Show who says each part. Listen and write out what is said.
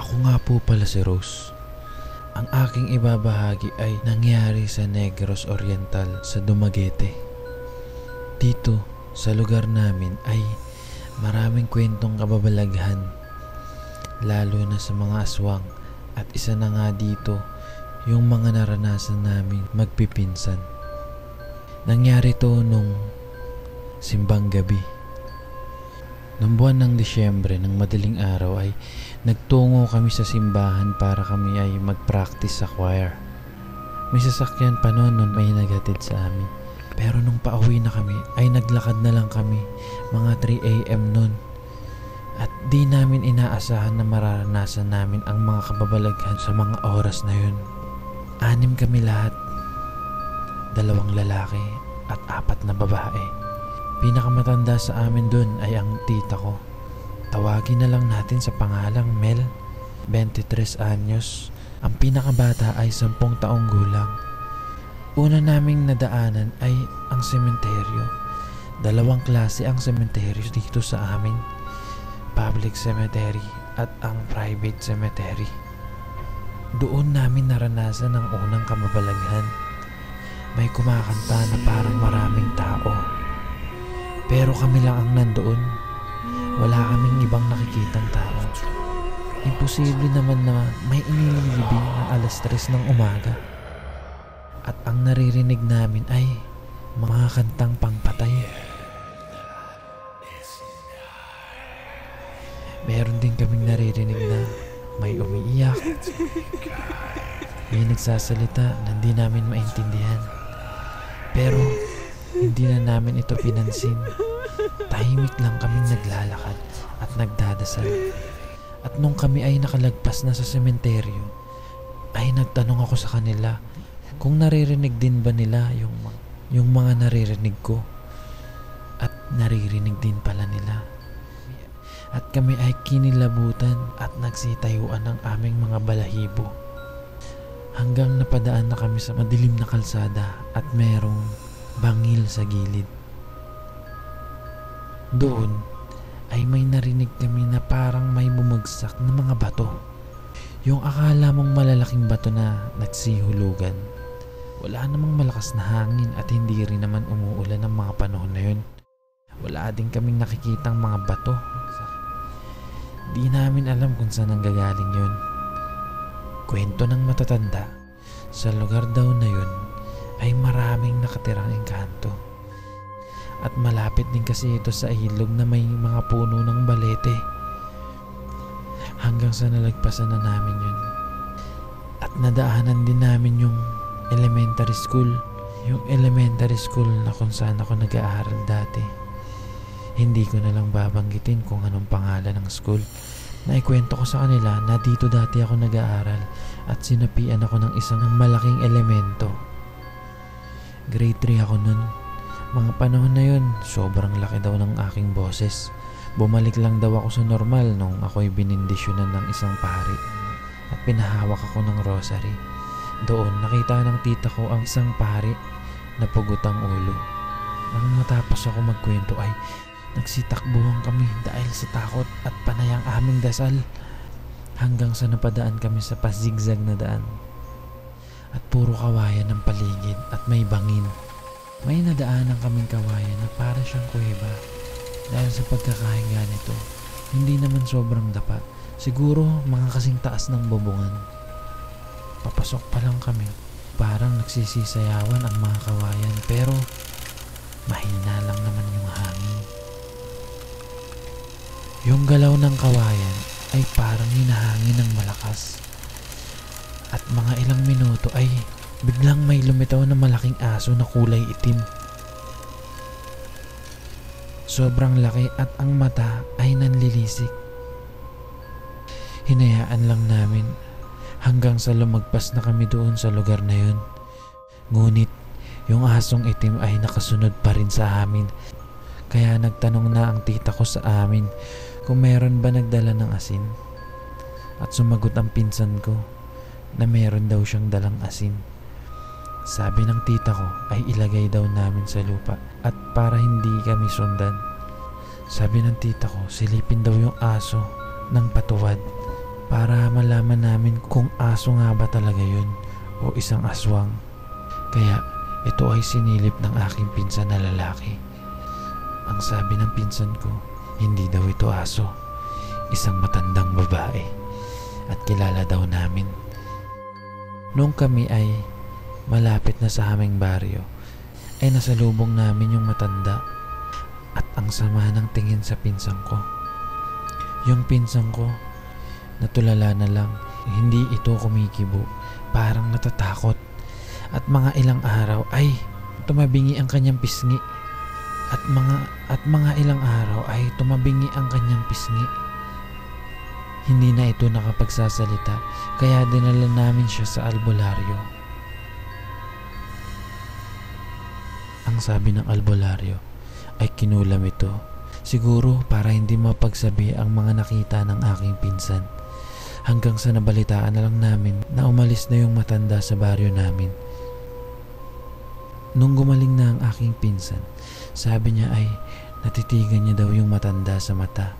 Speaker 1: Ako nga po pala si Rose. Ang aking ibabahagi ay nangyari sa Negros Oriental sa Dumaguete. Dito, sa lugar namin ay maraming kwentong kababalaghan. Lalo na sa mga aswang at isa na nga dito yung mga naranasan naming magpipinsan. Nangyari to nung simbang gabi. Noong buwan ng Disyembre ng madaling araw ay nagtungo kami sa simbahan para kami ay mag-practice sa choir. May sasakyan pa noon nung may naghatid sa amin. Pero nung pauwi na kami ay naglakad na lang kami mga 3 a.m. noon. At di namin inaasahan na mararanasan namin ang mga kababalaghan sa mga oras na yun. Anim kami lahat. Dalawang lalaki at apat na babae. Pinakamatanda sa amin dun ay ang tita ko. Tawagin na lang natin sa pangalang Mel, 23 anyos. Ang pinakabata ay 10 taong gulang. Una naming nadaanan ay ang sementeryo. Dalawang klase ang sementeryo dito sa amin. Public cemetery at ang private cemetery. Doon namin naranasan ang unang kamabalaghan. May kumakanta na parang maraming tao. Pero kami lang ang nandoon. Wala kaming ibang nakikitang tao. Imposible naman na may inililibing na alas tres ng umaga. At ang naririnig namin ay mga kantang pangpatay. Meron din kaming naririnig na may umiiyak. May nagsasalita na hindi namin maintindihan. Pero hindi na namin ito pinansin. Tahimik lang kaming naglalakad at nagdadasal. At nung kami ay nakalagpas na sa sementeryo, ay nagtanong ako sa kanila kung naririnig din ba nila yung, yung mga naririnig ko. At naririnig din pala nila. At kami ay kinilabutan at nagsitayuan ng aming mga balahibo. Hanggang napadaan na kami sa madilim na kalsada at merong bangil sa gilid. Doon ay may narinig kami na parang may bumagsak na mga bato. Yung akala mong malalaking bato na nagsihulugan. Wala namang malakas na hangin at hindi rin naman umuulan ng mga panahon na yun. Wala din kaming nakikitang mga bato. Di namin alam kung saan ang gagaling yun. Kwento ng matatanda, sa lugar daw na yun ay maraming nakatirang engkanto. At malapit din kasi ito sa ilog na may mga puno ng balete. Hanggang sa nalagpasan na namin yun. At nadaanan din namin yung elementary school. Yung elementary school na kung saan ako nag-aaral dati. Hindi ko na lang babanggitin kung anong pangalan ng school. Naikwento ko sa kanila na dito dati ako nag-aaral at sinapian ako ng isang malaking elemento. Grade 3 ako nun. Mga panahon na yun, sobrang laki daw ng aking boses. Bumalik lang daw ako sa normal nung ako'y binindisyonan ng isang pari at pinahawak ako ng rosary. Doon nakita ng tita ko ang isang pari na pugot ang ulo. Nang matapos ako magkwento ay nagsitakbuhan kami dahil sa takot at panayang aming dasal hanggang sa napadaan kami sa pasigzag na daan at puro kawayan ng paligid at may bangin. May nadaanan kaming kawayan na para siyang kuweba dahil sa pagkakahinga nito. Hindi naman sobrang dapa. Siguro mga kasing taas ng bubungan. Papasok pa lang kami. Parang nagsisisayawan ang mga kawayan pero mahina lang naman yung hangin. Yung galaw ng kawayan ay parang hinahangin ng malakas. At mga ilang minuto ay biglang may lumitaw na malaking aso na kulay itim. Sobrang laki at ang mata ay nanlilisik. Hinayaan lang namin hanggang sa lumagpas na kami doon sa lugar na yun. Ngunit yung asong itim ay nakasunod pa rin sa amin. Kaya nagtanong na ang tita ko sa amin kung meron ba nagdala ng asin. At sumagot ang pinsan ko na meron daw siyang dalang asin. Sabi ng tita ko ay ilagay daw namin sa lupa at para hindi kami sundan. Sabi ng tita ko silipin daw yung aso ng patuwad para malaman namin kung aso nga ba talaga yun o isang aswang. Kaya ito ay sinilip ng aking pinsan na lalaki. Ang sabi ng pinsan ko, hindi daw ito aso, isang matandang babae at kilala daw namin. Nung kami ay malapit na sa aming baryo, ay nasalubong namin yung matanda at ang sama ng tingin sa pinsan ko. Yung pinsan ko, natulala na lang, hindi ito kumikibo, parang natatakot. At mga ilang araw ay tumabingi ang kanyang pisngi. At mga at mga ilang araw ay tumabingi ang kanyang pisngi. Hindi na ito nakapagsasalita, kaya dinala namin siya sa albularyo. Ang sabi ng albularyo ay kinulam ito. Siguro para hindi mapagsabi ang mga nakita ng aking pinsan. Hanggang sa nabalitaan na lang namin na umalis na yung matanda sa baryo namin. Nung gumaling na ang aking pinsan, sabi niya ay natitigan niya daw yung matanda sa mata.